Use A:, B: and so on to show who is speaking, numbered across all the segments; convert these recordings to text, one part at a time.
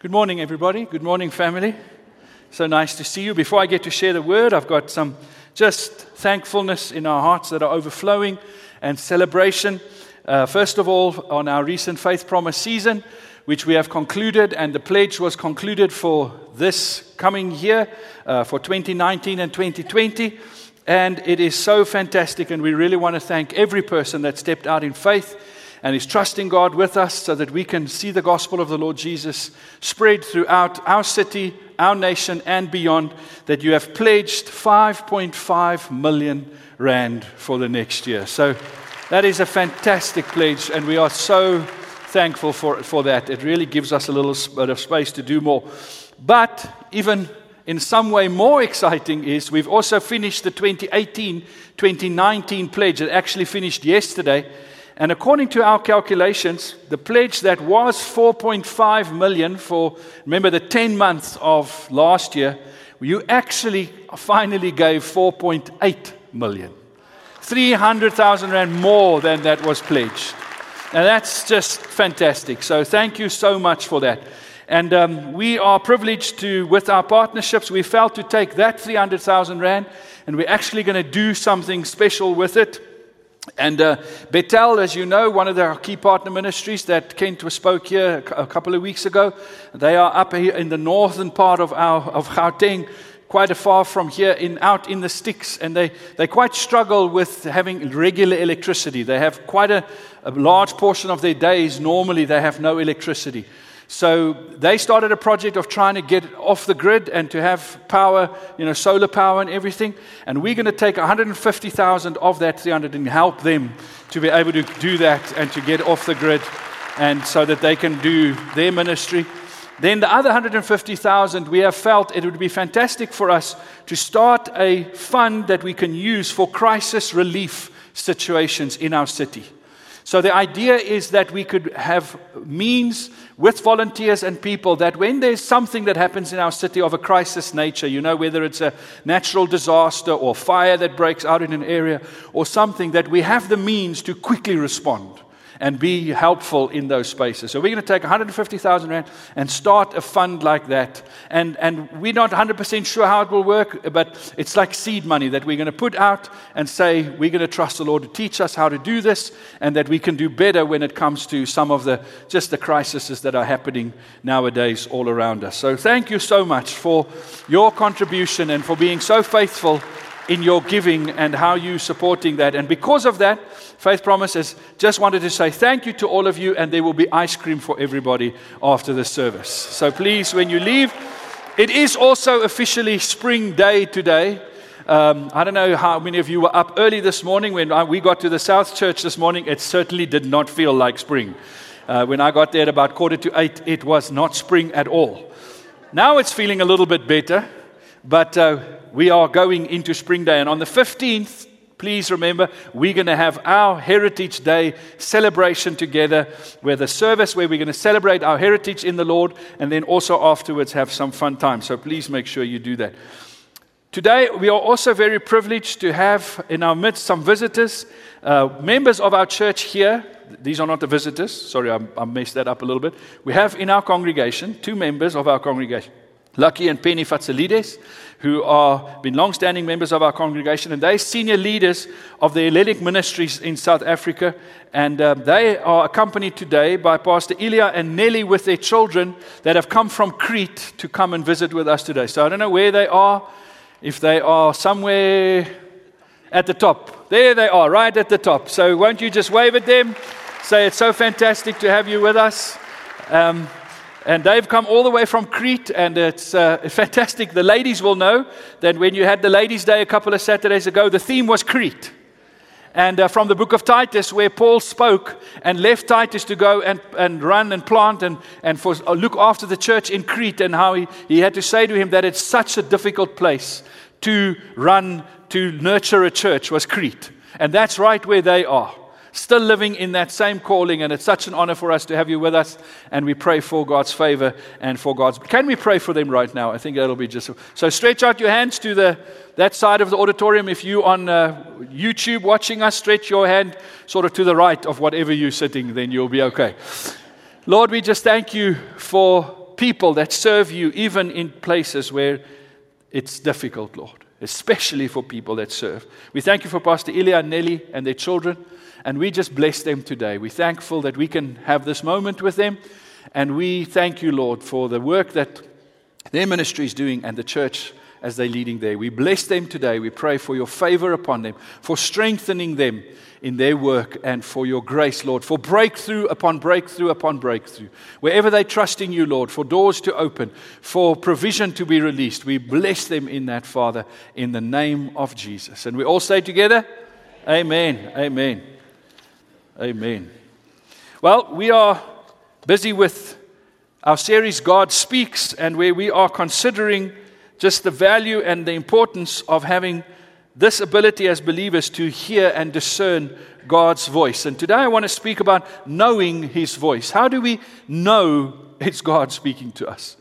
A: Good morning, everybody. Good morning, family. So nice to see you. Before I get to share the word, I've got some just thankfulness in our hearts that are overflowing and celebration. Uh, first of all, on our recent Faith Promise season, which we have concluded, and the pledge was concluded for this coming year, uh, for 2019 and 2020. And it is so fantastic, and we really want to thank every person that stepped out in faith and is trusting God with us so that we can see the gospel of the Lord Jesus spread throughout our city, our nation, and beyond. That you have pledged 5.5 million Rand for the next year. So that is a fantastic pledge, and we are so thankful for, for that. It really gives us a little bit of space to do more. But even in some way more exciting is we've also finished the 2018 2019 pledge. It actually finished yesterday. And according to our calculations, the pledge that was 4.5 million for, remember, the 10 months of last year, you actually finally gave 4.8 million. 300,000 Rand more than that was pledged. And that's just fantastic. So thank you so much for that. And um, we are privileged to, with our partnerships, we felt to take that 300,000 Rand and we're actually going to do something special with it. And uh, Bethel, as you know, one of our key partner ministries that Kent spoke here a couple of weeks ago, they are up here in the northern part of, our, of Gauteng, quite far from here, in, out in the sticks, and they, they quite struggle with having regular electricity. They have quite a, a large portion of their days, normally, they have no electricity. So they started a project of trying to get off the grid and to have power, you know, solar power and everything. And we're going to take 150,000 of that 300 and help them to be able to do that and to get off the grid and so that they can do their ministry. Then the other 150,000, we have felt it would be fantastic for us to start a fund that we can use for crisis relief situations in our city. So the idea is that we could have means with volunteers and people that when there's something that happens in our city of a crisis nature, you know, whether it's a natural disaster or fire that breaks out in an area or something, that we have the means to quickly respond and be helpful in those spaces. So we're going to take 150,000 Rand and start a fund like that. And, and we're not 100% sure how it will work, but it's like seed money that we're going to put out and say, we're going to trust the Lord to teach us how to do this and that we can do better when it comes to some of the, just the crises that are happening nowadays all around us. So thank you so much for your contribution and for being so faithful in your giving and how you supporting that. And because of that, Faith Promises just wanted to say thank you to all of you, and there will be ice cream for everybody after the service. So please, when you leave, it is also officially spring day today. Um, I don't know how many of you were up early this morning. When we got to the South Church this morning, it certainly did not feel like spring. Uh, when I got there at about quarter to eight, it was not spring at all. Now it's feeling a little bit better, but uh, we are going into spring day. And on the 15th, please remember, we're going to have our Heritage Day celebration together, where the service where we're going to celebrate our heritage in the Lord, and then also afterwards have some fun time. So please make sure you do that. Today, we are also very privileged to have in our midst some visitors, uh, members of our church here. These are not the visitors. Sorry, I, I messed that up a little bit. We have in our congregation two members of our congregation. Lucky and Penny Fatsalides, who are been long-standing members of our congregation, and they're senior leaders of the Hellenic ministries in South Africa. And uh, they are accompanied today by Pastor Ilya and Nelly with their children that have come from Crete to come and visit with us today. So I don't know where they are, if they are somewhere at the top. There they are, right at the top. So won't you just wave at them? Say it's so fantastic to have you with us. Um, and they've come all the way from Crete, and it's uh, fantastic. The ladies will know that when you had the Ladies' Day a couple of Saturdays ago, the theme was Crete. And uh, from the book of Titus, where Paul spoke and left Titus to go and, and run and plant and, and for, uh, look after the church in Crete, and how he, he had to say to him that it's such a difficult place to run, to nurture a church, was Crete. And that's right where they are still living in that same calling. And it's such an honor for us to have you with us. And we pray for God's favor and for God's. Can we pray for them right now? I think that'll be just. So stretch out your hands to the that side of the auditorium. If you on uh, YouTube watching us, stretch your hand sort of to the right of whatever you're sitting. Then you'll be okay. Lord, we just thank you for people that serve you, even in places where it's difficult, Lord, especially for people that serve. We thank you for Pastor Ilya and Nelly and their children, and we just bless them today. We're thankful that we can have this moment with them, and we thank you, Lord, for the work that their ministry is doing and the church as they're leading there. We bless them today. We pray for your favor upon them, for strengthening them in their work, and for your grace, Lord, for breakthrough upon breakthrough upon breakthrough. Wherever they trust in you, Lord, for doors to open, for provision to be released, we bless them in that, Father, in the name of Jesus. And we all say together, Amen. Amen. Amen. Well, we are busy with our series, God Speaks, and where we are considering just the value and the importance of having this ability as believers to hear and discern God's voice. And today I want to speak about knowing His voice. How do we know it's God speaking to us?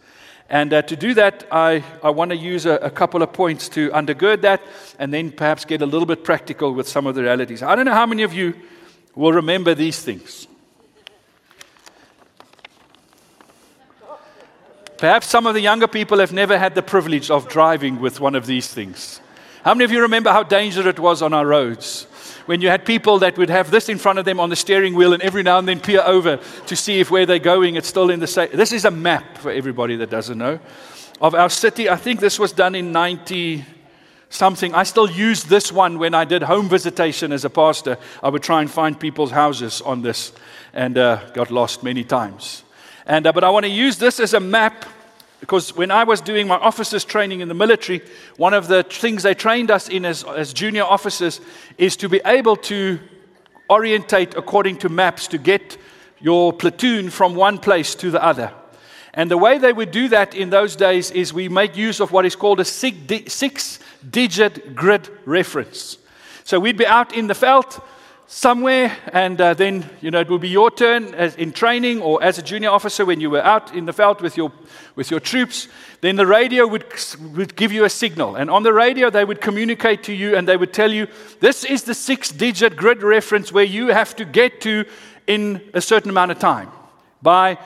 A: And uh, to do that, I, I want to use a, a, couple of points to undergird that and then perhaps get a little bit practical with some of the realities. I don't know how many of you will remember these things. Perhaps some of the younger people have never had the privilege of driving with one of these things. How many of you remember how dangerous it was on our roads? When you had people that would have this in front of them on the steering wheel and every now and then peer over to see if where they're going it's still in the same. This is a map for everybody that doesn't know of our city. I think this was done in 90 something. I still use this one when I did home visitation as a pastor. I would try and find people's houses on this and uh, got lost many times. And, uh, but I want to use this as a map because when I was doing my officers training in the military, one of the things they trained us in as, as junior officers is to be able to orientate according to maps to get your platoon from one place to the other. And the way they would do that in those days is we make use of what is called a six digit grid reference. So we'd be out in the veld somewhere, and uh, then you know it will be your turn as in training or as a junior officer when you were out in the veld with your with your troops. Then the radio would would give you a signal, and on the radio they would communicate to you, and they would tell you this is the six-digit grid reference where you have to get to in a certain amount of time. By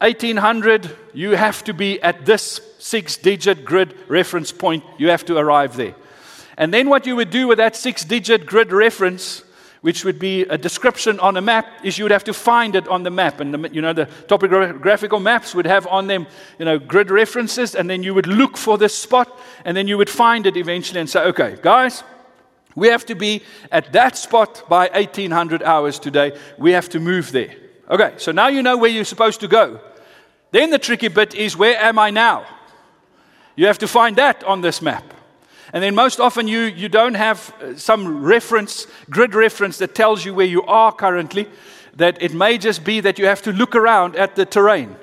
A: 1800, you have to be at this six-digit grid reference point. You have to arrive there. And then what you would do with that six-digit grid reference which would be a description on a map, is you would have to find it on the map. And, the, you know, the topographical maps would have on them, you know, grid references, and then you would look for this spot, and then you would find it eventually and say, okay, guys, we have to be at that spot by 1800 hours today. We have to move there. Okay, so now you know where you're supposed to go. Then the tricky bit is, where am I now? You have to find that on this map. And then most often you, you don't have uh, some reference, grid reference that tells you where you are currently, that it may just be that you have to look around at the terrain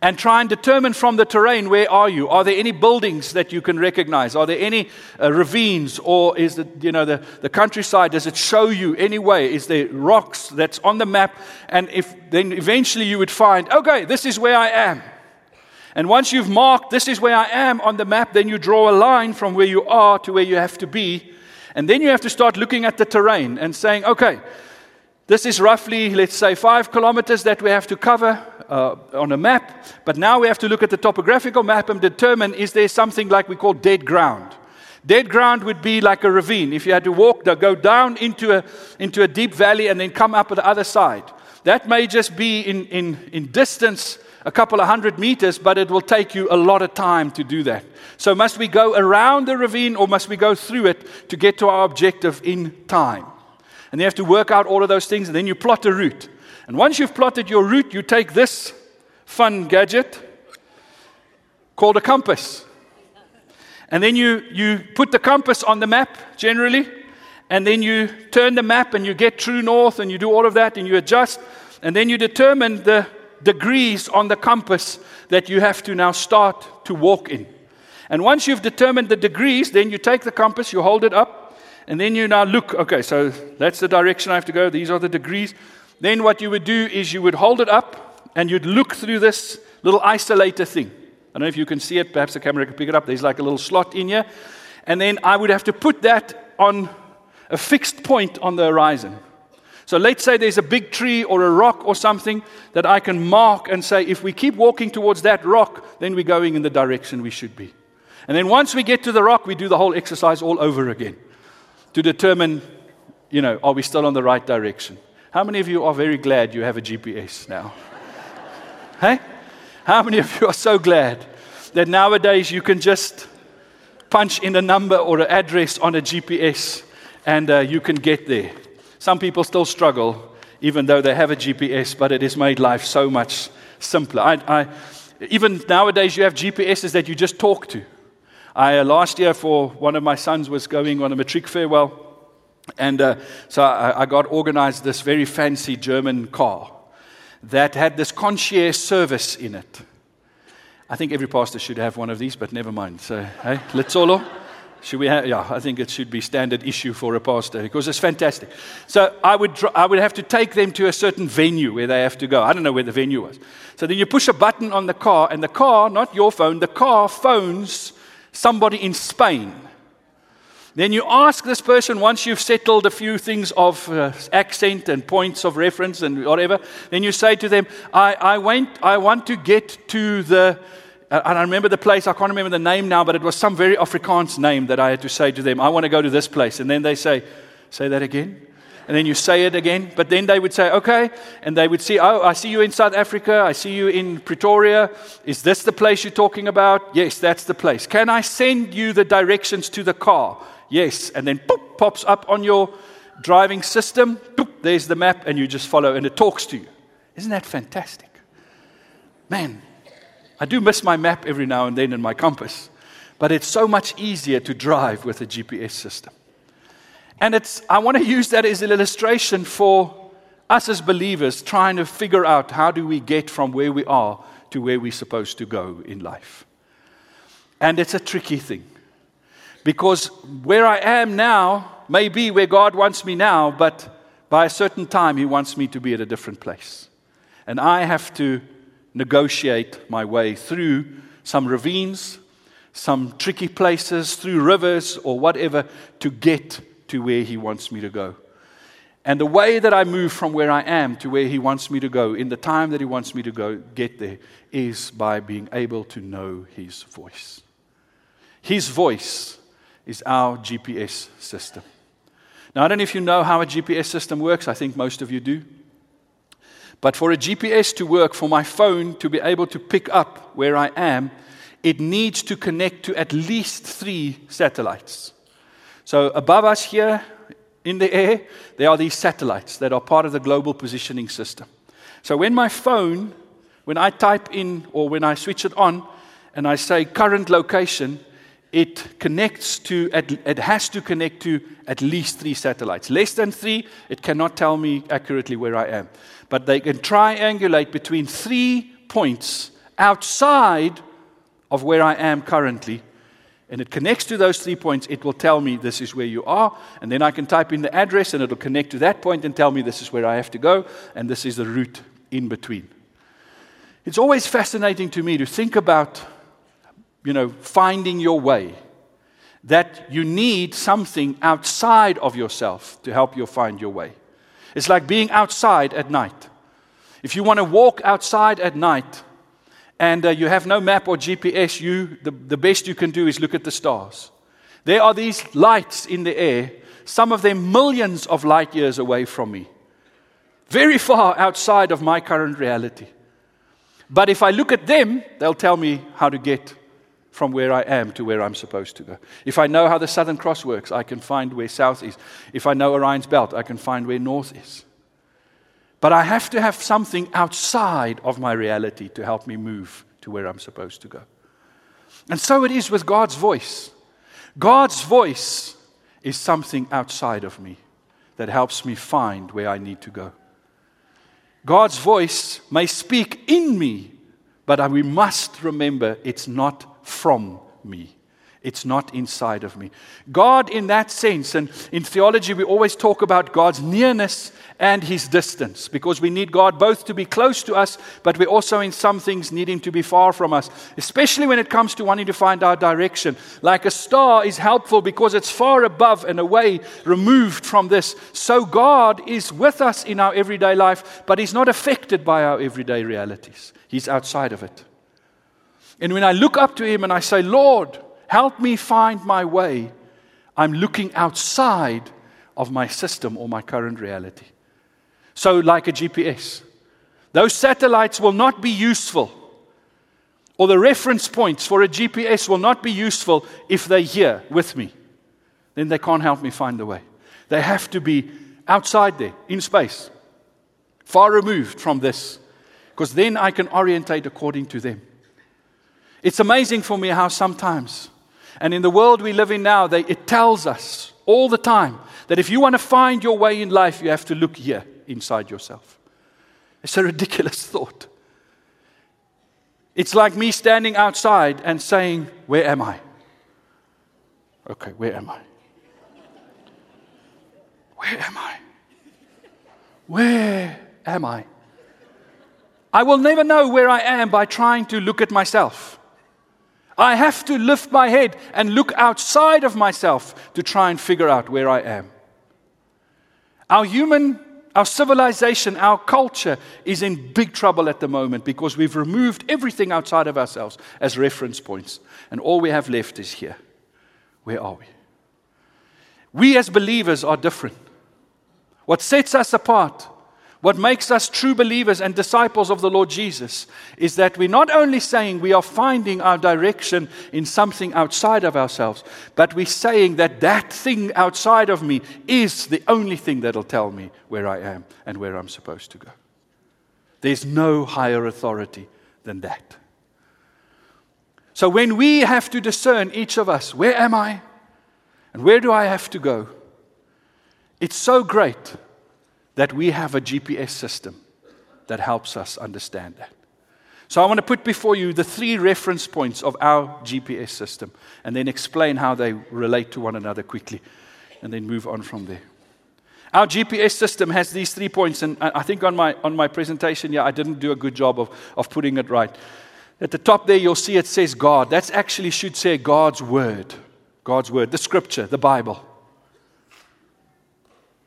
A: and try and determine from the terrain where are you? Are there any buildings that you can recognize? Are there any uh, ravines or is the you know the, the countryside? Does it show you any way is there rocks that's on the map? And if then eventually you would find okay this is where i am and once you've marked, this is where I am on the map, then you draw a line from where you are to where you have to be. And then you have to start looking at the terrain and saying, okay, this is roughly, let's say, five kilometers that we have to cover uh, on a map. But now we have to look at the topographical map and determine is there something like we call dead ground? Dead ground would be like a ravine. If you had to walk, go down into a, into a deep valley and then come up at the other side. That may just be in, in, in distance a couple of hundred meters, but it will take you a lot of time to do that. So, must we go around the ravine or must we go through it to get to our objective in time? And you have to work out all of those things, and then you plot a route. And once you've plotted your route, you take this fun gadget called a compass. And then you, you put the compass on the map generally, and then you turn the map and you get true north and you do all of that and you adjust, and then you determine the degrees on the compass that you have to now start to walk in. And once you've determined the degrees, then you take the compass, you hold it up, and then you now look, okay, so that's the direction I have to go, these are the degrees. Then what you would do is you would hold it up and you'd look through this little isolator thing. I don't know if you can see it, perhaps the camera can pick it up. There's like a little slot in here. And then I would have to put that on a fixed point on the horizon. So let's say there's a big tree or a rock or something that I can mark and say, if we keep walking towards that rock, then we're going in the direction we should be. And then once we get to the rock, we do the whole exercise all over again to determine, you know, are we still on the right direction? How many of you are very glad you have a GPS now? hey? How many of you are so glad that nowadays you can just punch in a number or an address on a GPS and uh, you can get there? Some people still struggle, even though they have a GPS, but it has made life so much simpler. I, I, even nowadays, you have GPSs that you just talk to. I, uh, last year, for one of my sons was going on a matric farewell, and uh, so I, I got organized this very fancy German car that had this concierge service in it. I think every pastor should have one of these, but never mind. So, hey, let's all. Should we have, yeah, I think it should be standard issue for a pastor because it's fantastic. So I would, I would have to take them to a certain venue where they have to go. I don't know where the venue was. So then you push a button on the car, and the car, not your phone, the car phones somebody in Spain. Then you ask this person, once you've settled a few things of uh, accent and points of reference and whatever, then you say to them, I, I, went, I want to get to the and I remember the place, I can't remember the name now, but it was some very Afrikaans name that I had to say to them, I want to go to this place. And then they say, Say that again. And then you say it again. But then they would say, Okay. And they would see, Oh, I see you in South Africa. I see you in Pretoria. Is this the place you're talking about? Yes, that's the place. Can I send you the directions to the car? Yes. And then poop, pops up on your driving system. Poop, there's the map, and you just follow, and it talks to you. Isn't that fantastic? Man, I do miss my map every now and then and my compass, but it's so much easier to drive with a GPS system. And it's, I want to use that as an illustration for us as believers trying to figure out how do we get from where we are to where we're supposed to go in life. And it's a tricky thing because where I am now may be where God wants me now, but by a certain time, He wants me to be at a different place. And I have to negotiate my way through some ravines, some tricky places, through rivers or whatever to get to where He wants me to go. And the way that I move from where I am to where He wants me to go, in the time that He wants me to go, get there, is by being able to know His voice. His voice is our GPS system. Now, I don't know if you know how a GPS system works. I think most of you do. But for a GPS to work, for my phone to be able to pick up where I am, it needs to connect to at least three satellites. So above us here in the air, there are these satellites that are part of the global positioning system. So when my phone, when I type in or when I switch it on and I say current location, it connects to, it has to connect to at least three satellites. Less than three, it cannot tell me accurately where I am but they can triangulate between three points outside of where I am currently. And it connects to those three points. It will tell me this is where you are. And then I can type in the address and it'll connect to that point and tell me this is where I have to go. And this is the route in between. It's always fascinating to me to think about, you know, finding your way. That you need something outside of yourself to help you find your way. It's like being outside at night. If you want to walk outside at night and uh, you have no map or GPS, you, the, the best you can do is look at the stars. There are these lights in the air, some of them millions of light years away from me, very far outside of my current reality. But if I look at them, they'll tell me how to get from where I am to where I'm supposed to go. If I know how the Southern Cross works, I can find where South is. If I know Orion's Belt, I can find where North is. But I have to have something outside of my reality to help me move to where I'm supposed to go. And so it is with God's voice. God's voice is something outside of me that helps me find where I need to go. God's voice may speak in me, but we must remember it's not from me. It's not inside of me. God, in that sense, and in theology, we always talk about God's nearness and his distance because we need God both to be close to us, but we also, in some things, need him to be far from us, especially when it comes to wanting to find our direction. Like a star is helpful because it's far above and away, removed from this. So God is with us in our everyday life, but he's not affected by our everyday realities, he's outside of it. And when I look up to him and I say, Lord, Help me find my way. I'm looking outside of my system or my current reality. So, like a GPS, those satellites will not be useful, or the reference points for a GPS will not be useful if they're here with me. Then they can't help me find the way. They have to be outside there, in space, far removed from this, because then I can orientate according to them. It's amazing for me how sometimes and in the world we live in now, they, it tells us all the time that if you want to find your way in life, you have to look here inside yourself. It's a ridiculous thought. It's like me standing outside and saying, Where am I? Okay, where am I? Where am I? Where am I? I will never know where I am by trying to look at myself. I have to lift my head and look outside of myself to try and figure out where I am. Our human, our civilization, our culture is in big trouble at the moment because we've removed everything outside of ourselves as reference points. And all we have left is here. Where are we? We as believers are different. What sets us apart what makes us true believers and disciples of the Lord Jesus is that we're not only saying we are finding our direction in something outside of ourselves, but we're saying that that thing outside of me is the only thing that'll tell me where I am and where I'm supposed to go. There's no higher authority than that. So when we have to discern, each of us, where am I and where do I have to go? It's so great that we have a GPS system that helps us understand that. So, I want to put before you the three reference points of our GPS system and then explain how they relate to one another quickly and then move on from there. Our GPS system has these three points, and I think on my, on my presentation, yeah, I didn't do a good job of, of putting it right. At the top there, you'll see it says God. That actually should say God's Word. God's Word, the Scripture, the Bible.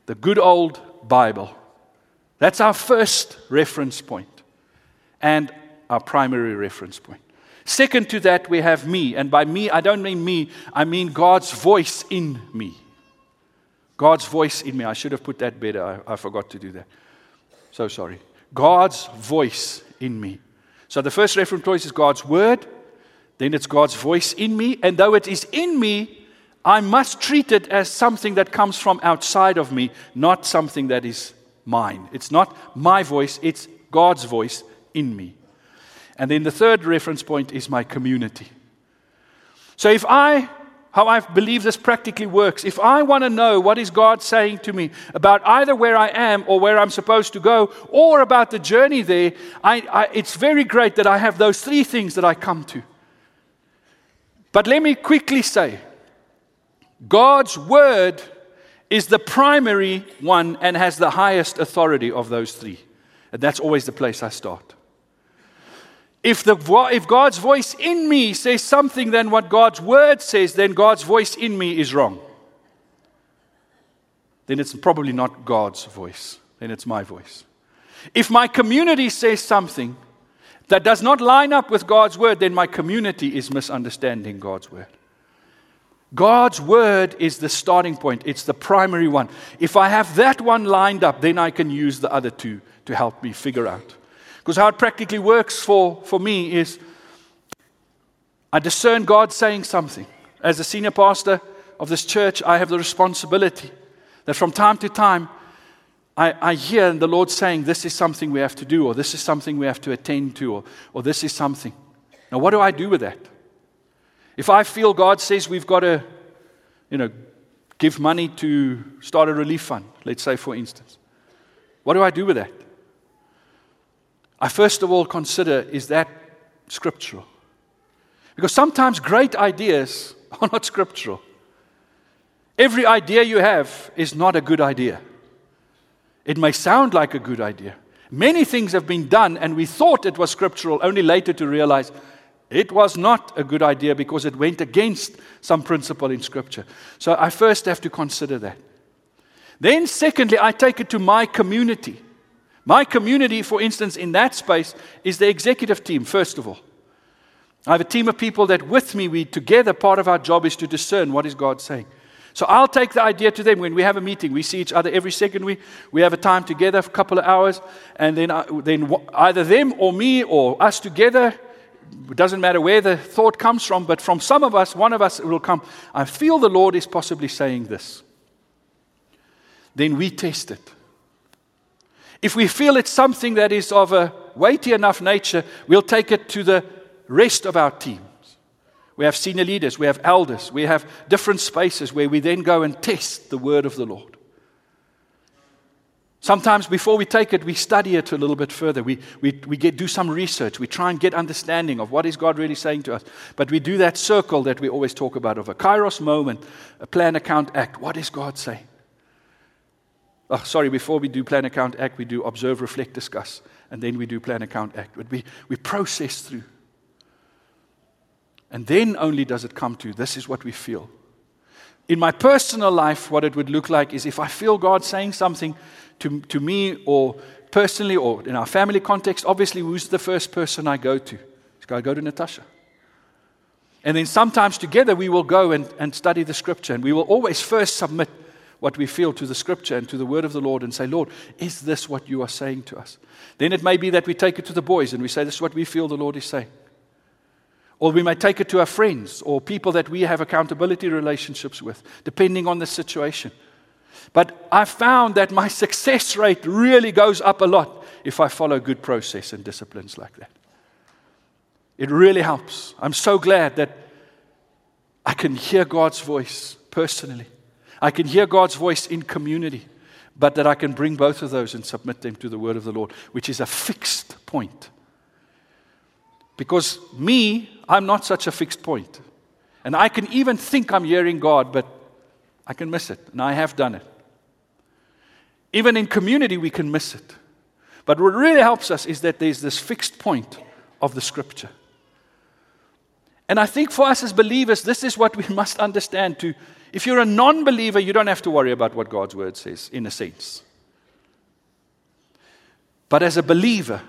A: The good old Bible. That's our first reference point and our primary reference point. Second to that, we have me. And by me, I don't mean me, I mean God's voice in me. God's voice in me. I should have put that better. I, I forgot to do that. So sorry. God's voice in me. So the first reference point is God's word. Then it's God's voice in me. And though it is in me, I must treat it as something that comes from outside of me, not something that is mine. It's not my voice, it's God's voice in me. And then the third reference point is my community. So if I how I believe this practically works. If I want to know what is God saying to me about either where I am or where I'm supposed to go, or about the journey there, I, I, it's very great that I have those three things that I come to. But let me quickly say God's word is the primary one and has the highest authority of those three. And that's always the place I start. If, the, if God's voice in me says something than what God's word says, then God's voice in me is wrong. Then it's probably not God's voice, then it's my voice. If my community says something that does not line up with God's word, then my community is misunderstanding God's word. God's word is the starting point, it's the primary one. If I have that one lined up, then I can use the other two to help me figure out. Because how it practically works for, for me is I discern God saying something. As a senior pastor of this church, I have the responsibility that from time to time I, I hear the Lord saying, This is something we have to do, or this is something we have to attend to, or, or this is something. Now, what do I do with that? If I feel God says we've got to, you know, give money to start a relief fund, let's say for instance, what do I do with that? I first of all consider is that scriptural? Because sometimes great ideas are not scriptural. Every idea you have is not a good idea. It may sound like a good idea. Many things have been done, and we thought it was scriptural, only later to realize it was not a good idea because it went against some principle in Scripture. So I first have to consider that. Then, secondly, I take it to my community. My community, for instance, in that space, is the executive team, first of all. I have a team of people that with me, we together, part of our job is to discern what is God saying. So I'll take the idea to them when we have a meeting. We see each other every second week. We have a time together a couple of hours, and then, uh, then either them or me or us together. It doesn't matter where the thought comes from, but from some of us, one of us will come. I feel the Lord is possibly saying this. Then we test it. If we feel it's something that is of a weighty enough nature, we'll take it to the rest of our teams. We have senior leaders, we have elders, we have different spaces where we then go and test the word of the Lord. Sometimes before we take it, we study it a little bit further. We, we, we get, do some research. We try and get understanding of what is God really saying to us. But we do that circle that we always talk about of a kairos moment, a plan, account, act. What is God saying? Oh, sorry, before we do plan, account, act, we do observe, reflect, discuss. And then we do plan, account, act. But we, we process through. And then only does it come to this is what we feel. In my personal life, what it would look like is if I feel God saying something to, to me or personally or in our family context, obviously, who's the first person I go to? I go to Natasha. And then sometimes together we will go and, and study the scripture, and we will always first submit what we feel to the scripture and to the word of the Lord and say, Lord, is this what you are saying to us? Then it may be that we take it to the boys and we say, This is what we feel the Lord is saying. Or we may take it to our friends or people that we have accountability relationships with, depending on the situation. But I found that my success rate really goes up a lot if I follow good process and disciplines like that. It really helps. I'm so glad that I can hear God's voice personally. I can hear God's voice in community, but that I can bring both of those and submit them to the word of the Lord, which is a fixed point. Because me, I'm not such a fixed point. And I can even think I'm hearing God, but I can miss it. And I have done it. Even in community, we can miss it. But what really helps us is that there's this fixed point of the scripture. And I think for us as believers, this is what we must understand too. If you're a non believer, you don't have to worry about what God's word says, in a sense. But as a believer,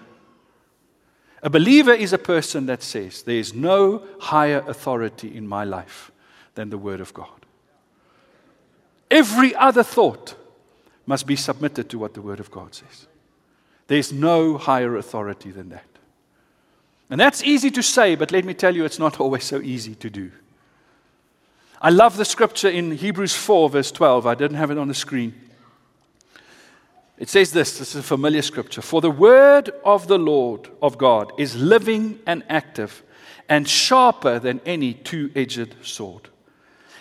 A: a believer is a person that says, There is no higher authority in my life than the Word of God. Every other thought must be submitted to what the Word of God says. There's no higher authority than that. And that's easy to say, but let me tell you, it's not always so easy to do. I love the scripture in Hebrews 4, verse 12. I didn't have it on the screen. It says this this is a familiar scripture. For the word of the Lord of God is living and active and sharper than any two edged sword,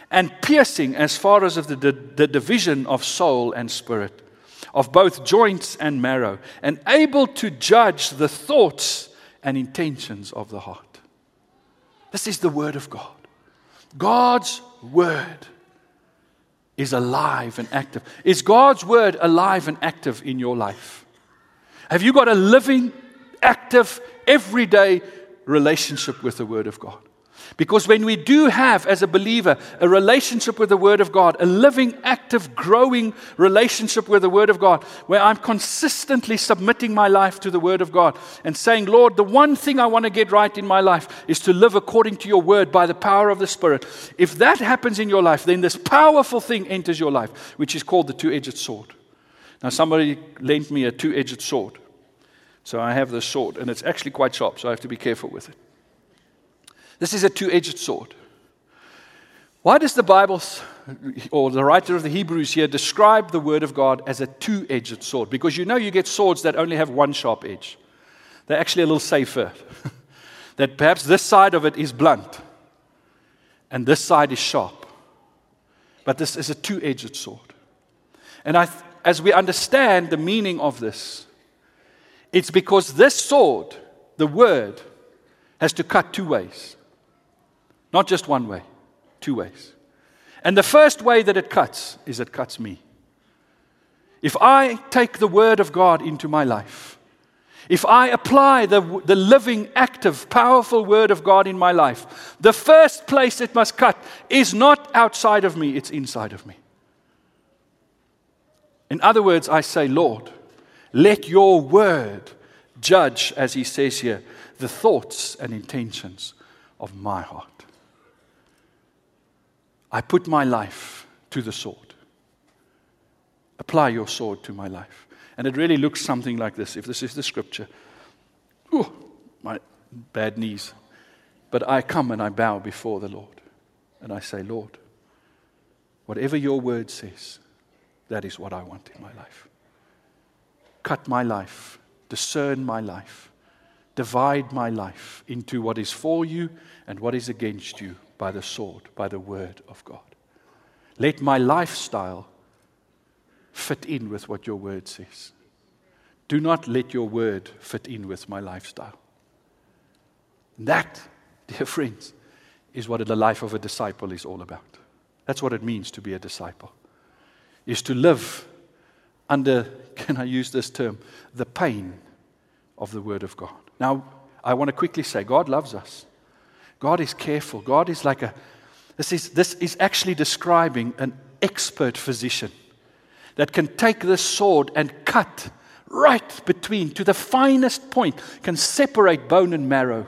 A: and piercing as far as of the, the, the division of soul and spirit, of both joints and marrow, and able to judge the thoughts and intentions of the heart. This is the word of God. God's word is alive and active. Is God's word alive and active in your life? Have you got a living, active, everyday relationship with the word of God? Because when we do have, as a believer, a relationship with the Word of God, a living, active, growing relationship with the Word of God, where I'm consistently submitting my life to the Word of God and saying, Lord, the one thing I want to get right in my life is to live according to your Word by the power of the Spirit. If that happens in your life, then this powerful thing enters your life, which is called the two edged sword. Now, somebody lent me a two edged sword. So I have this sword, and it's actually quite sharp, so I have to be careful with it. This is a two edged sword. Why does the Bible, or the writer of the Hebrews here, describe the Word of God as a two edged sword? Because you know you get swords that only have one sharp edge. They're actually a little safer. that perhaps this side of it is blunt and this side is sharp. But this is a two edged sword. And I, as we understand the meaning of this, it's because this sword, the Word, has to cut two ways. Not just one way, two ways. And the first way that it cuts is it cuts me. If I take the Word of God into my life, if I apply the, the living, active, powerful Word of God in my life, the first place it must cut is not outside of me, it's inside of me. In other words, I say, Lord, let your Word judge, as he says here, the thoughts and intentions of my heart. I put my life to the sword. Apply your sword to my life. And it really looks something like this, if this is the scripture. Ooh, my bad knees. But I come and I bow before the Lord. And I say, Lord, whatever your word says, that is what I want in my life. Cut my life, discern my life, divide my life into what is for you and what is against you by the sword, by the word of God. Let my lifestyle fit in with what your word says. Do not let your word fit in with my lifestyle. That, dear friends, is what the life of a disciple is all about. That's what it means to be a disciple. Is to live under, can I use this term, the pain of the word of God. Now, I want to quickly say God loves us. God is careful. God is like a, this is, this is actually describing an expert physician that can take this sword and cut right between to the finest point, can separate bone and marrow,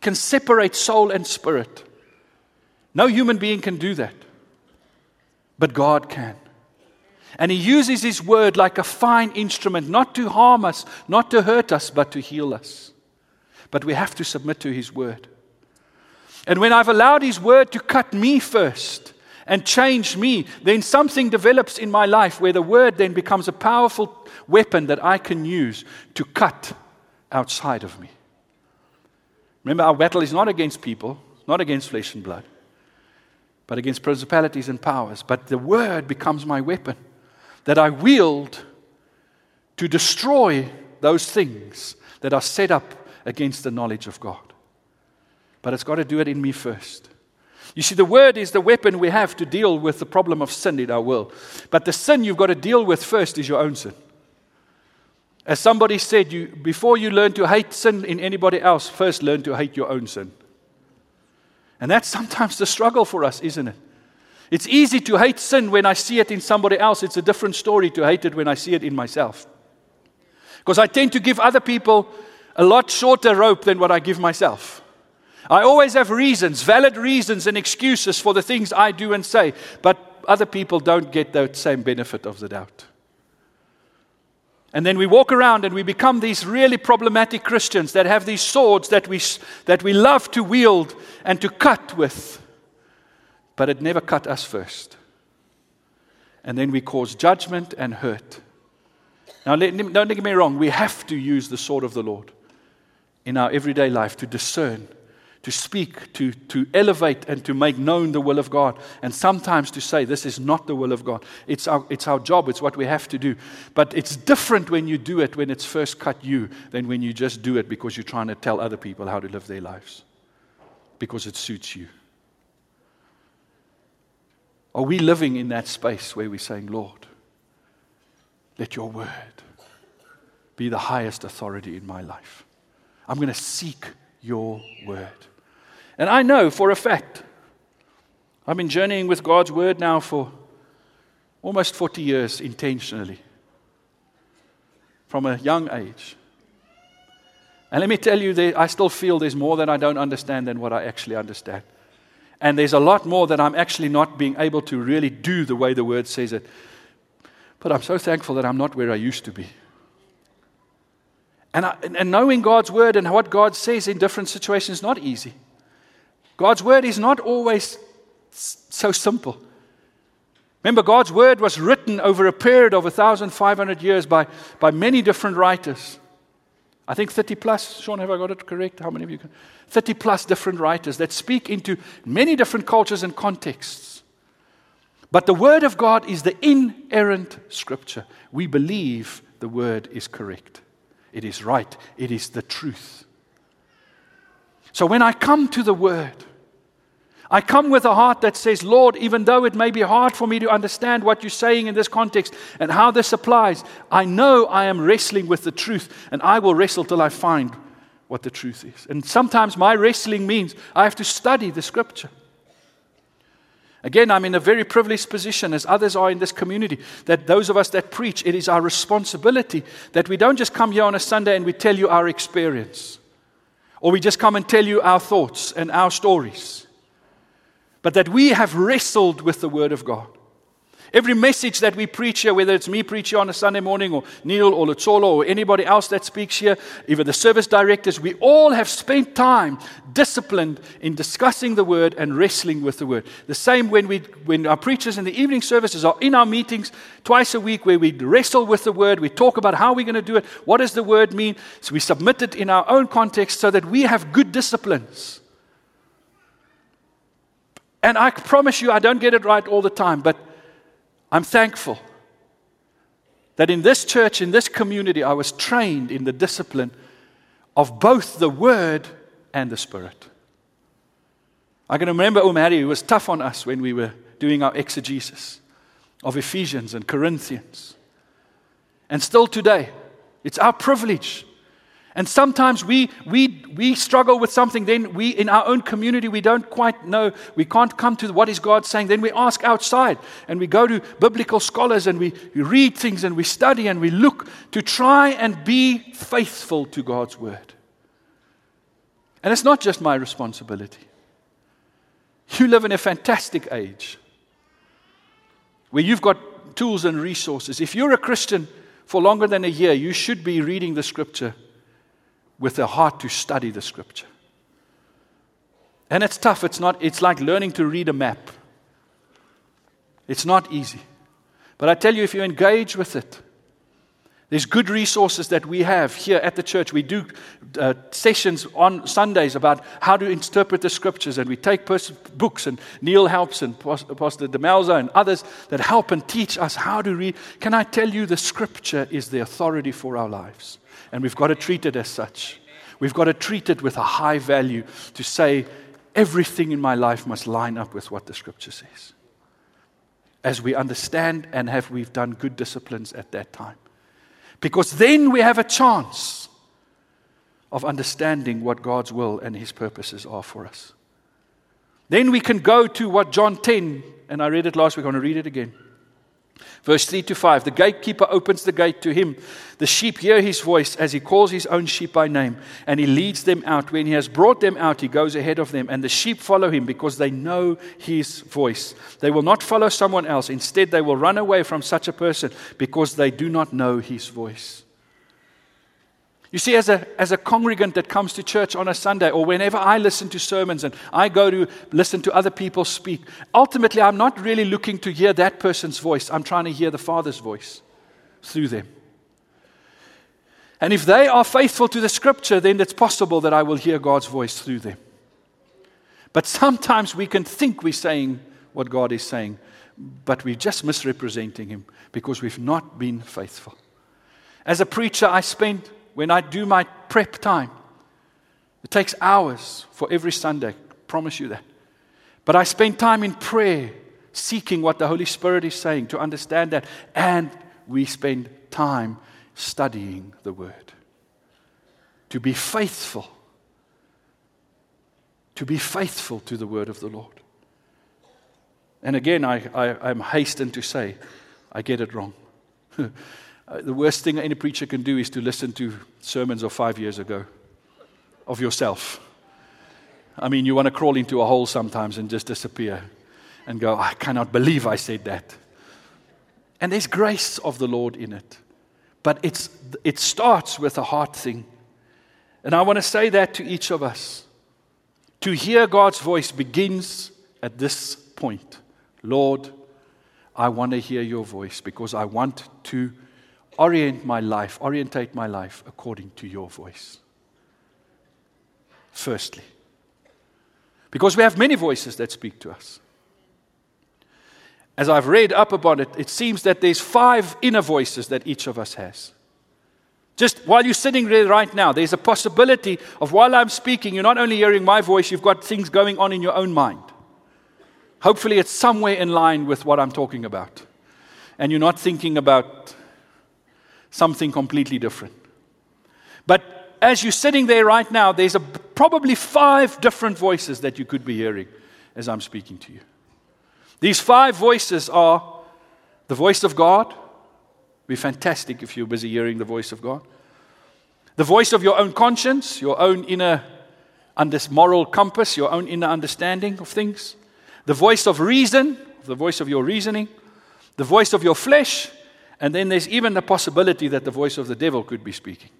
A: can separate soul and spirit. No human being can do that, but God can. And He uses His word like a fine instrument, not to harm us, not to hurt us, but to heal us. But we have to submit to His word. And when I've allowed His word to cut me first and change me, then something develops in my life where the word then becomes a powerful weapon that I can use to cut outside of me. Remember, our battle is not against people, not against flesh and blood, but against principalities and powers. But the word becomes my weapon that I wield to destroy those things that are set up against the knowledge of God but it's got to do it in me first. You see, the word is the weapon we have to deal with the problem of sin in our world. But the sin you've got to deal with first is your own sin. As somebody said, you, before you learn to hate sin in anybody else, first learn to hate your own sin. And that's sometimes the struggle for us, isn't it? It's easy to hate sin when I see it in somebody else. It's a different story to hate it when I see it in myself. Because I tend to give other people a lot shorter rope than what I give myself. I always have reasons, valid reasons, and excuses for the things I do and say, but other people don't get that same benefit of the doubt. And then we walk around and we become these really problematic Christians that have these swords that we, that we love to wield and to cut with. But it never cut us first. And then we cause judgment and hurt. Now, don't get me wrong, we have to use the sword of the Lord in our everyday life to discern to speak, to, to elevate, and to make known the will of God. And sometimes to say, This is not the will of God. It's our, it's our job, it's what we have to do. But it's different when you do it when it's first cut you than when you just do it because you're trying to tell other people how to live their lives because it suits you. Are we living in that space where we're saying, Lord, let your word be the highest authority in my life? I'm going to seek your word. And I know for a fact, I've been journeying with God's word now for almost 40 years intentionally, from a young age. And let me tell you, I still feel there's more that I don't understand than what I actually understand. And there's a lot more that I'm actually not being able to really do the way the word says it. But I'm so thankful that I'm not where I used to be. And, I, and knowing God's word and what God says in different situations is not easy. God's word is not always so simple. Remember, God's word was written over a period of 1,500 years by, by many different writers. I think 30 plus. Sean, have I got it correct? How many of you can? 30 plus different writers that speak into many different cultures and contexts. But the word of God is the inerrant scripture. We believe the word is correct, it is right, it is the truth. So when I come to the word, I come with a heart that says, Lord, even though it may be hard for me to understand what you're saying in this context and how this applies, I know I am wrestling with the truth and I will wrestle till I find what the truth is. And sometimes my wrestling means I have to study the scripture. Again, I'm in a very privileged position, as others are in this community, that those of us that preach, it is our responsibility that we don't just come here on a Sunday and we tell you our experience, or we just come and tell you our thoughts and our stories but that we have wrestled with the Word of God. Every message that we preach here, whether it's me preaching on a Sunday morning, or Neil, or Lutsolo, or anybody else that speaks here, even the service directors, we all have spent time disciplined in discussing the Word and wrestling with the Word. The same when, we, when our preachers in the evening services are in our meetings twice a week where we wrestle with the Word, we talk about how we're going to do it, what does the Word mean, so we submit it in our own context so that we have good disciplines. And I promise you, I don't get it right all the time, but I'm thankful that in this church, in this community, I was trained in the discipline of both the Word and the Spirit. I can remember Umari, who was tough on us when we were doing our exegesis of Ephesians and Corinthians. And still today, it's our privilege and sometimes we, we, we struggle with something, then we, in our own community, we don't quite know, we can't come to what is God saying. Then we ask outside and we go to biblical scholars and we, we read things and we study and we look to try and be faithful to God's word. And it's not just my responsibility. You live in a fantastic age where you've got tools and resources. If you're a Christian for longer than a year, you should be reading the scripture with a heart to study the scripture. And it's tough. It's, not, it's like learning to read a map. It's not easy. But I tell you, if you engage with it, there's good resources that we have here at the church. We do uh, sessions on Sundays about how to interpret the scriptures, and we take pers- books, and Neil helps, and Pastor Demelza, and others that help and teach us how to read. Can I tell you, the scripture is the authority for our lives, and we've got to treat it as such. We've got to treat it with a high value to say, everything in my life must line up with what the scripture says. As we understand and have we've done good disciplines at that time. Because then we have a chance of understanding what God's will and His purposes are for us. Then we can go to what John 10, and I read it last week, I'm going to read it again. Verse 3 to 5 The gatekeeper opens the gate to him. The sheep hear his voice as he calls his own sheep by name, and he leads them out. When he has brought them out, he goes ahead of them, and the sheep follow him because they know his voice. They will not follow someone else. Instead, they will run away from such a person because they do not know his voice. You see, as a, as a congregant that comes to church on a Sunday, or whenever I listen to sermons and I go to listen to other people speak, ultimately I'm not really looking to hear that person's voice. I'm trying to hear the Father's voice through them. And if they are faithful to the scripture, then it's possible that I will hear God's voice through them. But sometimes we can think we're saying what God is saying, but we're just misrepresenting Him because we've not been faithful. As a preacher, I spend when I do my prep time, it takes hours for every Sunday, I promise you that. But I spend time in prayer, seeking what the Holy Spirit is saying to understand that. And we spend time studying the Word. To be faithful. To be faithful to the Word of the Lord. And again, I, I, I'm hastened to say, I get it wrong. Uh, the worst thing any preacher can do is to listen to sermons of five years ago of yourself. I mean, you want to crawl into a hole sometimes and just disappear and go, I cannot believe I said that. And there's grace of the Lord in it. But it's, it starts with a heart thing. And I want to say that to each of us. To hear God's voice begins at this point Lord, I want to hear your voice because I want to orient my life, orientate my life according to your voice. Firstly, because we have many voices that speak to us. As I've read up about it, it seems that there's five inner voices that each of us has. Just while you're sitting there right now, there's a possibility of while I'm speaking, you're not only hearing my voice, you've got things going on in your own mind. Hopefully, it's somewhere in line with what I'm talking about. And you're not thinking about something completely different. But as you're sitting there right now, there's a, probably five different voices that you could be hearing as I'm speaking to you. These five voices are the voice of God. It'd be fantastic if you're busy hearing the voice of God. The voice of your own conscience, your own inner moral compass, your own inner understanding of things. The voice of reason, the voice of your reasoning. The voice of your flesh. And then there's even the possibility that the voice of the devil could be speaking.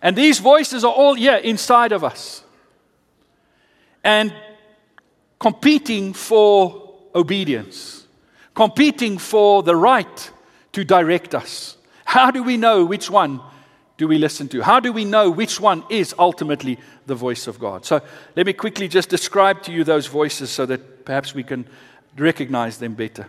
A: And these voices are all, yeah, inside of us. And competing for obedience, competing for the right to direct us. How do we know which one do we listen to? How do we know which one is ultimately the voice of God? So let me quickly just describe to you those voices so that perhaps we can recognize them better.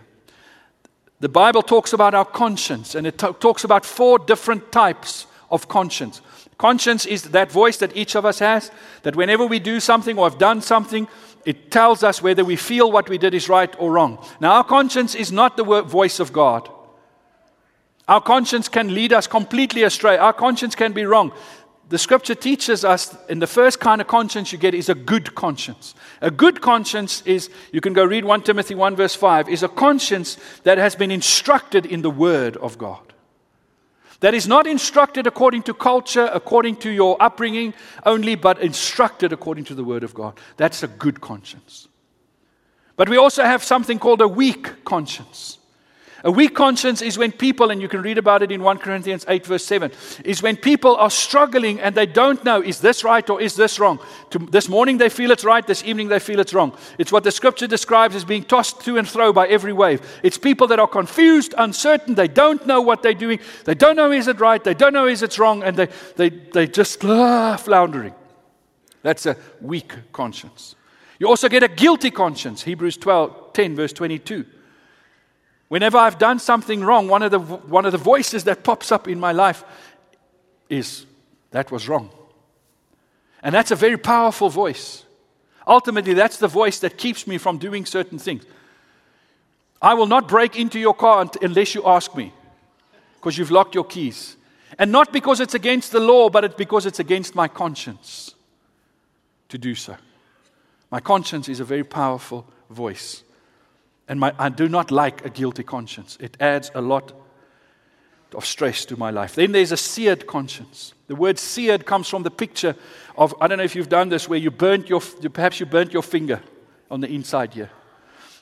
A: The Bible talks about our conscience, and it t- talks about four different types of conscience. Conscience is that voice that each of us has, that whenever we do something or have done something, it tells us whether we feel what we did is right or wrong. Now, our conscience is not the voice of God. Our conscience can lead us completely astray. Our conscience can be wrong. The scripture teaches us, in the first kind of conscience you get is a good conscience. A good conscience is, you can go read 1 Timothy 1, verse 5, is a conscience that has been instructed in the word of God that is not instructed according to culture, according to your upbringing only, but instructed according to the Word of God. That's a good conscience. But we also have something called a weak conscience. A weak conscience is when people, and you can read about it in 1 Corinthians 8, verse 7, is when people are struggling and they don't know, is this right or is this wrong? This morning they feel it's right, this evening they feel it's wrong. It's what the scripture describes as being tossed to and fro by every wave. It's people that are confused, uncertain, they don't know what they're doing, they don't know is it right, they don't know is it wrong, and they, they, they just ah, floundering. That's a weak conscience. You also get a guilty conscience, Hebrews 12, 10, verse 22. Whenever I've done something wrong, one of, the, one of the voices that pops up in my life is, that was wrong. And that's a very powerful voice. Ultimately, that's the voice that keeps me from doing certain things. I will not break into your car unless you ask me, because you've locked your keys. And not because it's against the law, but it's because it's against my conscience to do so. My conscience is a very powerful voice. And my, I do not like a guilty conscience. It adds a lot of stress to my life. Then there's a seared conscience. The word seared comes from the picture of, I don't know if you've done this, where you burnt your, perhaps you burnt your finger on the inside here.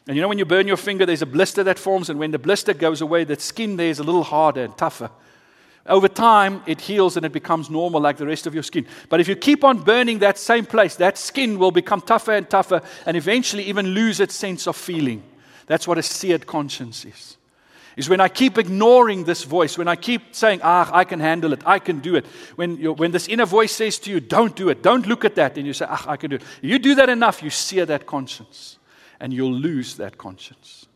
A: And you know, when you burn your finger, there's a blister that forms, and when the blister goes away, the skin there is a little harder and tougher. Over time, it heals and it becomes normal like the rest of your skin. But if you keep on burning that same place, that skin will become tougher and tougher and eventually even lose its sense of feeling. That's what a seared conscience is. Is when I keep ignoring this voice, when I keep saying, ah, I can handle it, I can do it. When, when this inner voice says to you, don't do it, don't look at that, and you say, ah, I can do it. You do that enough, you sear that conscience, and you'll lose that conscience.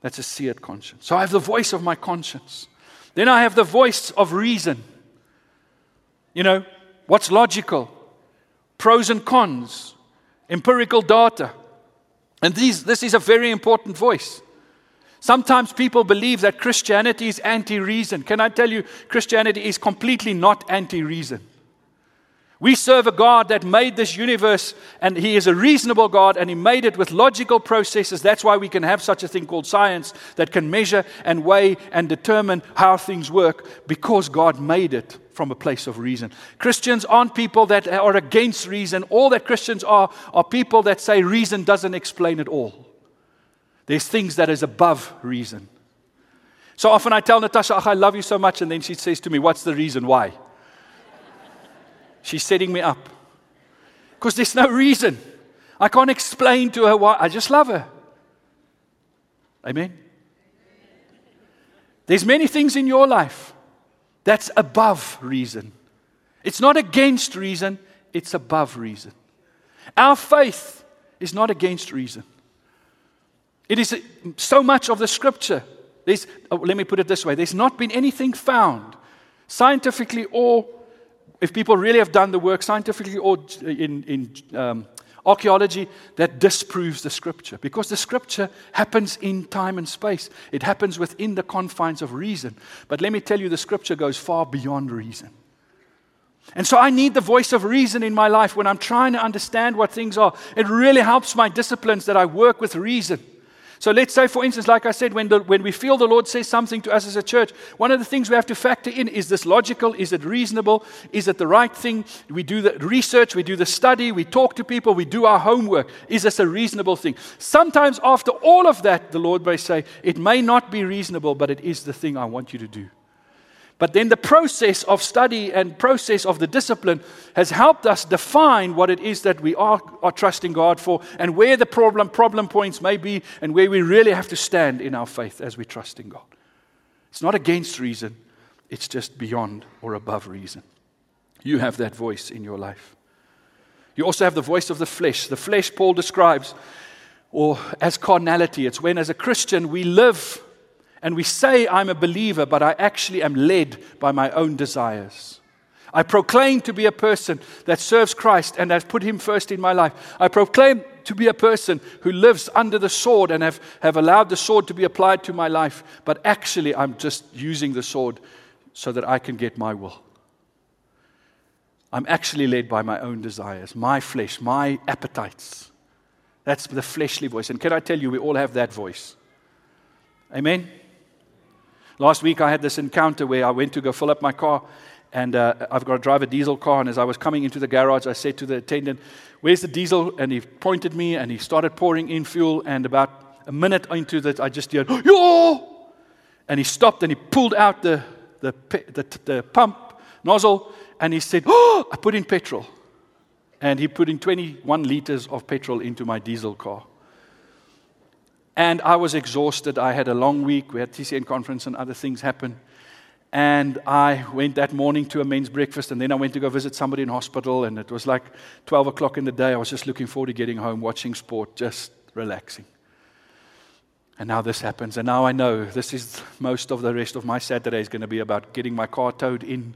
A: That's a seared conscience. So I have the voice of my conscience. Then I have the voice of reason. You know, what's logical, pros and cons, empirical data. And these, this is a very important voice. Sometimes people believe that Christianity is anti reason. Can I tell you, Christianity is completely not anti reason. We serve a God that made this universe, and He is a reasonable God, and He made it with logical processes. That's why we can have such a thing called science that can measure and weigh and determine how things work because God made it from a place of reason. Christians aren't people that are against reason. All that Christians are are people that say reason doesn't explain it all. There's things that is above reason. So often I tell Natasha, I love you so much, and then she says to me, What's the reason why? She's setting me up. Because there's no reason. I can't explain to her why. I just love her. Amen. There's many things in your life that's above reason. It's not against reason, it's above reason. Our faith is not against reason. It is so much of the scripture. There's, oh, let me put it this way there's not been anything found, scientifically or if people really have done the work scientifically or in, in um, archaeology that disproves the scripture because the scripture happens in time and space. It happens within the confines of reason. But let me tell you, the scripture goes far beyond reason. And so I need the voice of reason in my life when I'm trying to understand what things are. It really helps my disciplines that I work with reason. So let's say, for instance, like I said, when, the, when we feel the Lord says something to us as a church, one of the things we have to factor in is this logical? Is it reasonable? Is it the right thing? We do the research, we do the study, we talk to people, we do our homework. Is this a reasonable thing? Sometimes, after all of that, the Lord may say, It may not be reasonable, but it is the thing I want you to do. But then the process of study and process of the discipline has helped us define what it is that we are, are trusting God for and where the problem, problem points may be and where we really have to stand in our faith as we trust in God. It's not against reason, it's just beyond or above reason. You have that voice in your life. You also have the voice of the flesh. The flesh, Paul describes, or as carnality. It's when, as a Christian, we live and we say, I'm a believer, but I actually am led by my own desires. I proclaim to be a person that serves Christ and has put Him first in my life. I proclaim to be a person who lives under the sword and have, have allowed the sword to be applied to my life, but actually I'm just using the sword so that I can get my will. I'm actually led by my own desires, my flesh, my appetites. That's the fleshly voice. And can I tell you, we all have that voice. Amen? Last week I had this encounter where I went to go fill up my car, and uh, I've got to drive a diesel car. And as I was coming into the garage, I said to the attendant, Where's the diesel? And he pointed me and he started pouring in fuel. And about a minute into that, I just heard, Yo! And he stopped and he pulled out the, the, the, the pump nozzle and he said, Oh, I put in petrol. And he put in 21 liters of petrol into my diesel car. And I was exhausted. I had a long week. We had TCN conference and other things happen. And I went that morning to a men's breakfast, and then I went to go visit somebody in hospital. And it was like 12 o'clock in the day. I was just looking forward to getting home, watching sport, just relaxing. And now this happens. And now I know this is most of the rest of my Saturday is going to be about getting my car towed in,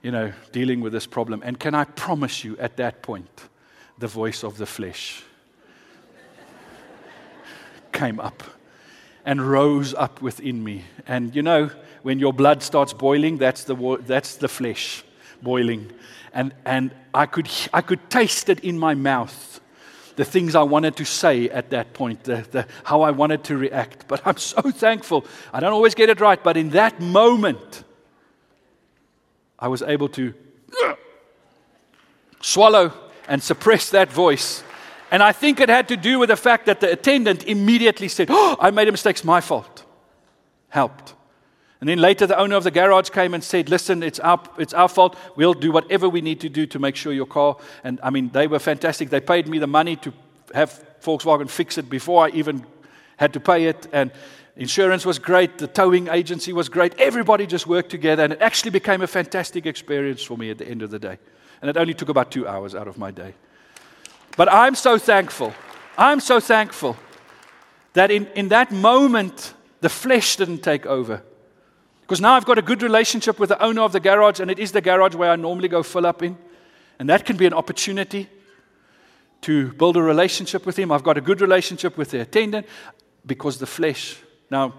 A: you know, dealing with this problem. And can I promise you at that point, the voice of the flesh came up and rose up within me. And you know, when your blood starts boiling, that's the, that's the flesh boiling. And, and I, could, I could taste it in my mouth, the things I wanted to say at that point, the, the, how I wanted to react. But I'm so thankful. I don't always get it right, but in that moment, I was able to swallow and suppress that voice and I think it had to do with the fact that the attendant immediately said, Oh, I made a mistake, it's my fault. Helped. And then later, the owner of the garage came and said, Listen, it's our, it's our fault. We'll do whatever we need to do to make sure your car. And I mean, they were fantastic. They paid me the money to have Volkswagen fix it before I even had to pay it. And insurance was great. The towing agency was great. Everybody just worked together. And it actually became a fantastic experience for me at the end of the day. And it only took about two hours out of my day. But I'm so thankful. I'm so thankful that in, in that moment, the flesh didn't take over. Because now I've got a good relationship with the owner of the garage, and it is the garage where I normally go fill up in. And that can be an opportunity to build a relationship with him. I've got a good relationship with the attendant because the flesh. Now,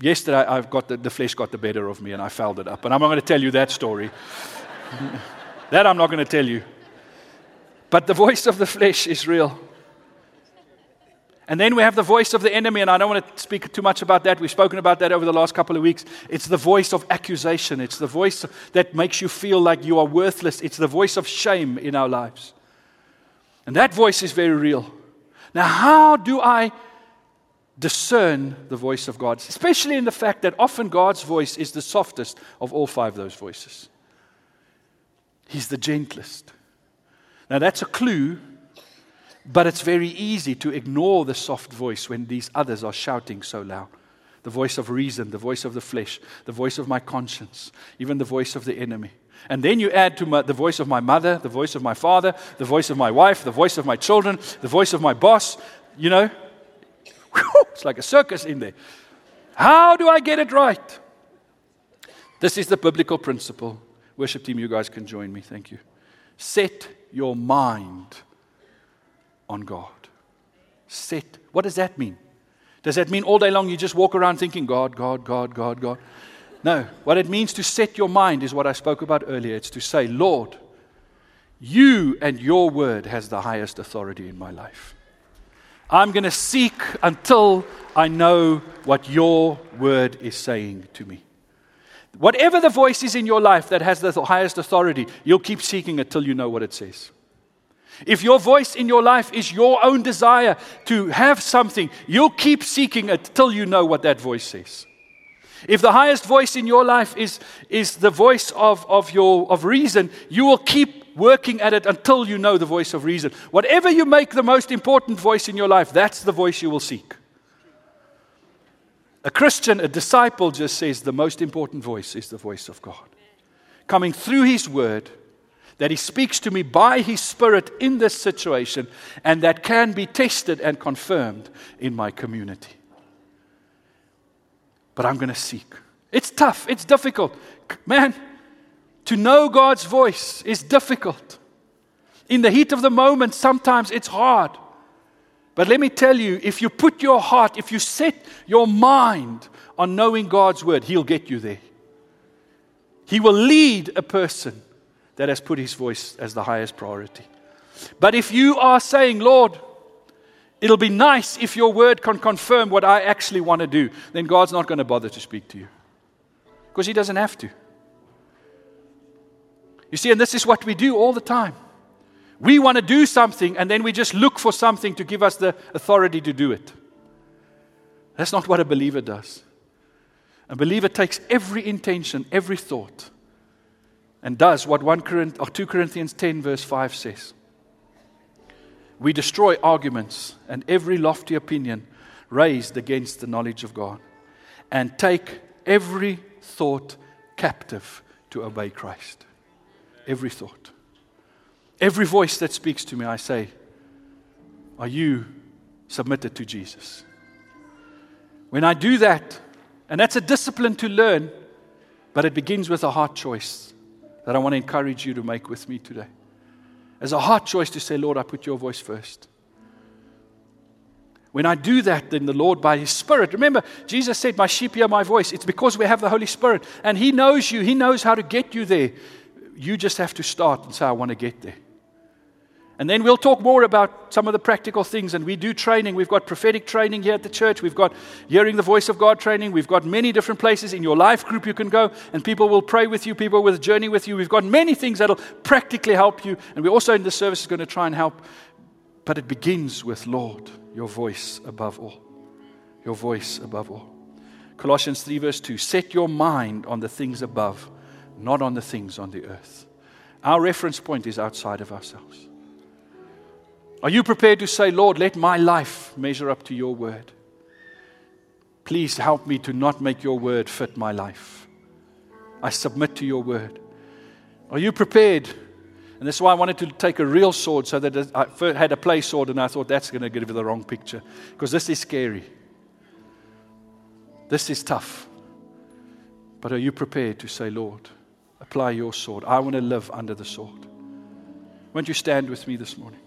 A: yesterday I've got the, the flesh got the better of me and I fouled it up. And I'm not going to tell you that story. that I'm not going to tell you. But the voice of the flesh is real. And then we have the voice of the enemy, and I don't want to speak too much about that. We've spoken about that over the last couple of weeks. It's the voice of accusation, it's the voice that makes you feel like you are worthless, it's the voice of shame in our lives. And that voice is very real. Now, how do I discern the voice of God? Especially in the fact that often God's voice is the softest of all five of those voices, He's the gentlest. Now, that's a clue, but it's very easy to ignore the soft voice when these others are shouting so loud. The voice of reason, the voice of the flesh, the voice of my conscience, even the voice of the enemy. And then you add to my, the voice of my mother, the voice of my father, the voice of my wife, the voice of my children, the voice of my boss. You know, it's like a circus in there. How do I get it right? This is the biblical principle. Worship team, you guys can join me. Thank you. Set your mind on God. Set. What does that mean? Does that mean all day long you just walk around thinking, God, God, God, God, God? No. What it means to set your mind is what I spoke about earlier. It's to say, Lord, you and your word has the highest authority in my life. I'm going to seek until I know what your word is saying to me. Whatever the voice is in your life that has the highest authority, you'll keep seeking it till you know what it says. If your voice in your life is your own desire to have something, you'll keep seeking it till you know what that voice says. If the highest voice in your life is, is the voice of, of, your, of reason, you will keep working at it until you know the voice of reason. Whatever you make the most important voice in your life, that's the voice you will seek. A Christian, a disciple, just says the most important voice is the voice of God. Coming through His Word that He speaks to me by His Spirit in this situation, and that can be tested and confirmed in my community. But I'm going to seek. It's tough, it's difficult. Man, to know God's voice is difficult. In the heat of the moment, sometimes it's hard. But let me tell you, if you put your heart, if you set your mind on knowing God's word, He'll get you there. He will lead a person that has put his voice as the highest priority. But if you are saying, Lord, it'll be nice if your word can confirm what I actually want to do, then God's not going to bother to speak to you. Because He doesn't have to. You see, and this is what we do all the time. We want to do something, and then we just look for something to give us the authority to do it. That's not what a believer does. A believer takes every intention, every thought, and does what 1 Corinthians, or 2 Corinthians 10, verse 5 says. We destroy arguments and every lofty opinion raised against the knowledge of God, and take every thought captive to obey Christ. Every thought. Every voice that speaks to me, I say, Are you submitted to Jesus? When I do that, and that's a discipline to learn, but it begins with a heart choice that I want to encourage you to make with me today. As a heart choice to say, Lord, I put your voice first. When I do that, then the Lord, by His Spirit, remember, Jesus said, My sheep hear my voice. It's because we have the Holy Spirit, and He knows you, He knows how to get you there. You just have to start and say, I want to get there. And then we'll talk more about some of the practical things. And we do training. We've got prophetic training here at the church. We've got hearing the voice of God training. We've got many different places in your life group you can go, and people will pray with you. People will journey with you. We've got many things that'll practically help you. And we're also in the service is going to try and help. But it begins with Lord, your voice above all. Your voice above all. Colossians 3, verse 2 Set your mind on the things above, not on the things on the earth. Our reference point is outside of ourselves. Are you prepared to say, Lord, let my life measure up to your word? Please help me to not make your word fit my life. I submit to your word. Are you prepared? And that's why I wanted to take a real sword so that I had a play sword, and I thought that's going to give you the wrong picture because this is scary. This is tough. But are you prepared to say, Lord, apply your sword? I want to live under the sword. Won't you stand with me this morning?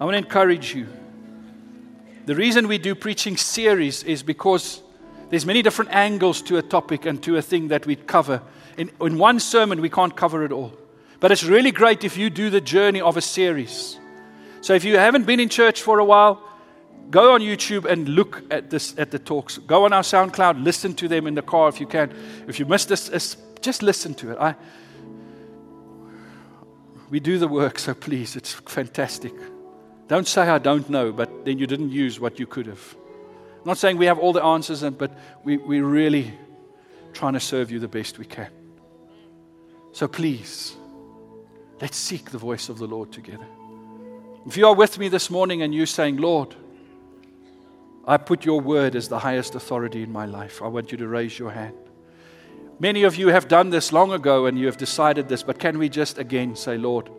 A: I want to encourage you. The reason we do preaching series is because there's many different angles to a topic and to a thing that we cover. In, in one sermon, we can't cover it all. But it's really great if you do the journey of a series. So if you haven't been in church for a while, go on YouTube and look at this at the talks. Go on our SoundCloud, listen to them in the car if you can. If you missed this, just listen to it. I, we do the work, so please, it's fantastic. Don't say, I don't know, but then you didn't use what you could have. I'm not saying we have all the answers, but we, we're really trying to serve you the best we can. So please, let's seek the voice of the Lord together. If you are with me this morning and you're saying, Lord, I put your word as the highest authority in my life, I want you to raise your hand. Many of you have done this long ago and you have decided this, but can we just again say, Lord,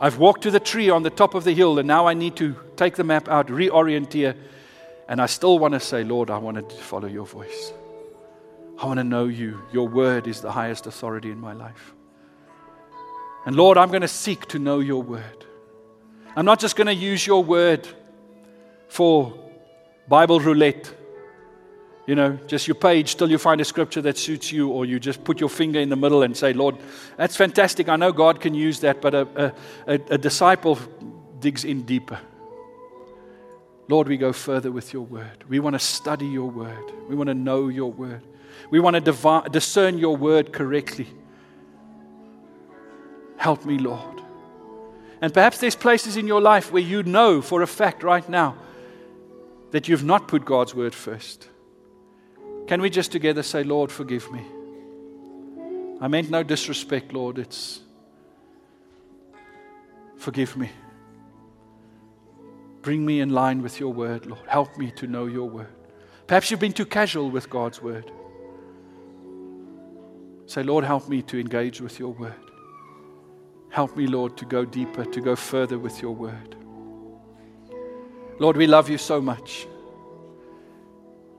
A: I've walked to the tree on the top of the hill, and now I need to take the map out, reorient here, and I still want to say, Lord, I want to follow your voice. I want to know you. Your word is the highest authority in my life. And Lord, I'm going to seek to know your word. I'm not just going to use your word for Bible roulette. You know, just your page till you find a scripture that suits you, or you just put your finger in the middle and say, Lord, that's fantastic. I know God can use that, but a, a, a disciple digs in deeper. Lord, we go further with your word. We want to study your word. We want to know your word. We want to discern your word correctly. Help me, Lord. And perhaps there's places in your life where you know for a fact right now that you've not put God's word first. Can we just together say, Lord, forgive me? I meant no disrespect, Lord. It's forgive me. Bring me in line with your word, Lord. Help me to know your word. Perhaps you've been too casual with God's word. Say, Lord, help me to engage with your word. Help me, Lord, to go deeper, to go further with your word. Lord, we love you so much.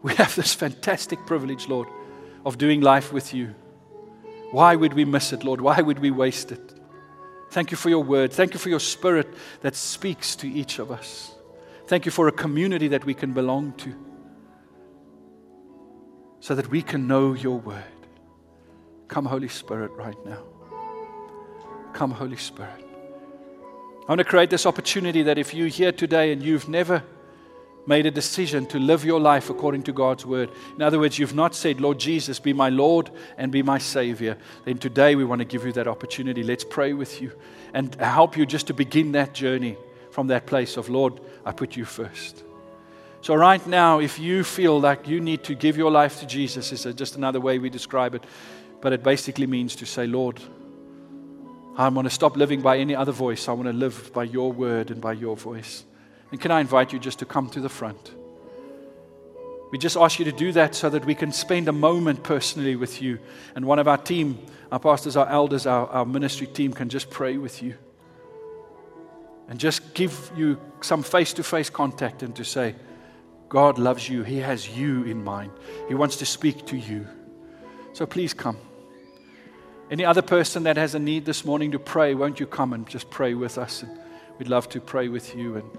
A: We have this fantastic privilege, Lord, of doing life with you. Why would we miss it, Lord? Why would we waste it? Thank you for your word. Thank you for your spirit that speaks to each of us. Thank you for a community that we can belong to so that we can know your word. Come, Holy Spirit, right now. Come, Holy Spirit. I want to create this opportunity that if you're here today and you've never made a decision to live your life according to God's word. In other words, you've not said, Lord Jesus, be my Lord and be my Savior. Then today we want to give you that opportunity. Let's pray with you and help you just to begin that journey from that place of, Lord, I put you first. So, right now, if you feel like you need to give your life to Jesus, is just another way we describe it, but it basically means to say, Lord, I want to stop living by any other voice. I want to live by your word and by your voice. And can I invite you just to come to the front? We just ask you to do that so that we can spend a moment personally with you. And one of our team, our pastors, our elders, our, our ministry team can just pray with you. And just give you some face to face contact and to say, God loves you. He has you in mind. He wants to speak to you. So please come. Any other person that has a need this morning to pray, won't you come and just pray with us? And we'd love to pray with you. And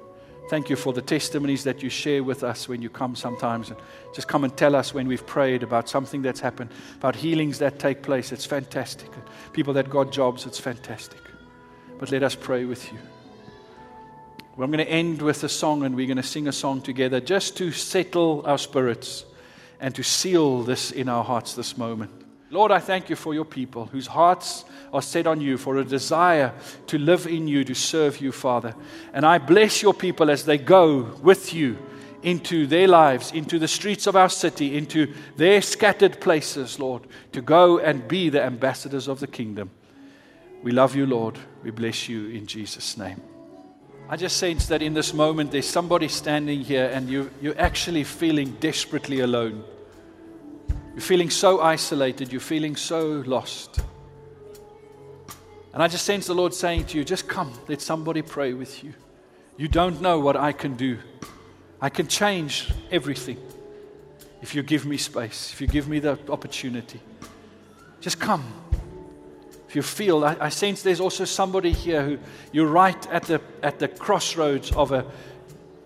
A: Thank you for the testimonies that you share with us when you come sometimes. And just come and tell us when we've prayed about something that's happened, about healings that take place. It's fantastic. People that got jobs, it's fantastic. But let us pray with you. Well, I'm going to end with a song and we're going to sing a song together just to settle our spirits and to seal this in our hearts this moment. Lord, I thank you for your people whose hearts are set on you, for a desire to live in you, to serve you, Father. And I bless your people as they go with you into their lives, into the streets of our city, into their scattered places, Lord, to go and be the ambassadors of the kingdom. We love you, Lord. We bless you in Jesus' name. I just sense that in this moment there's somebody standing here and you, you're actually feeling desperately alone. You're feeling so isolated. You're feeling so lost. And I just sense the Lord saying to you, just come, let somebody pray with you. You don't know what I can do. I can change everything if you give me space, if you give me the opportunity. Just come. If you feel, I, I sense there's also somebody here who you're right at the, at the crossroads of a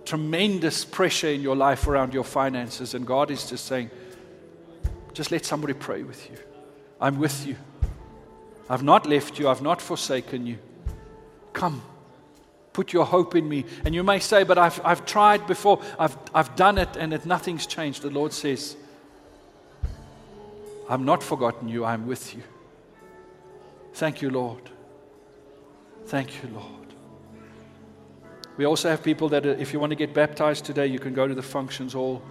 A: tremendous pressure in your life around your finances, and God is just saying, just let somebody pray with you. I'm with you. I've not left you, I've not forsaken you. Come, put your hope in me. And you may say, But I've, I've tried before, I've, I've done it, and it, nothing's changed. The Lord says, I'm not forgotten you, I'm with you. Thank you, Lord. Thank you, Lord. We also have people that, uh, if you want to get baptized today, you can go to the functions hall.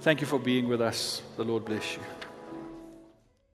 A: Thank you for being with us. The Lord bless you.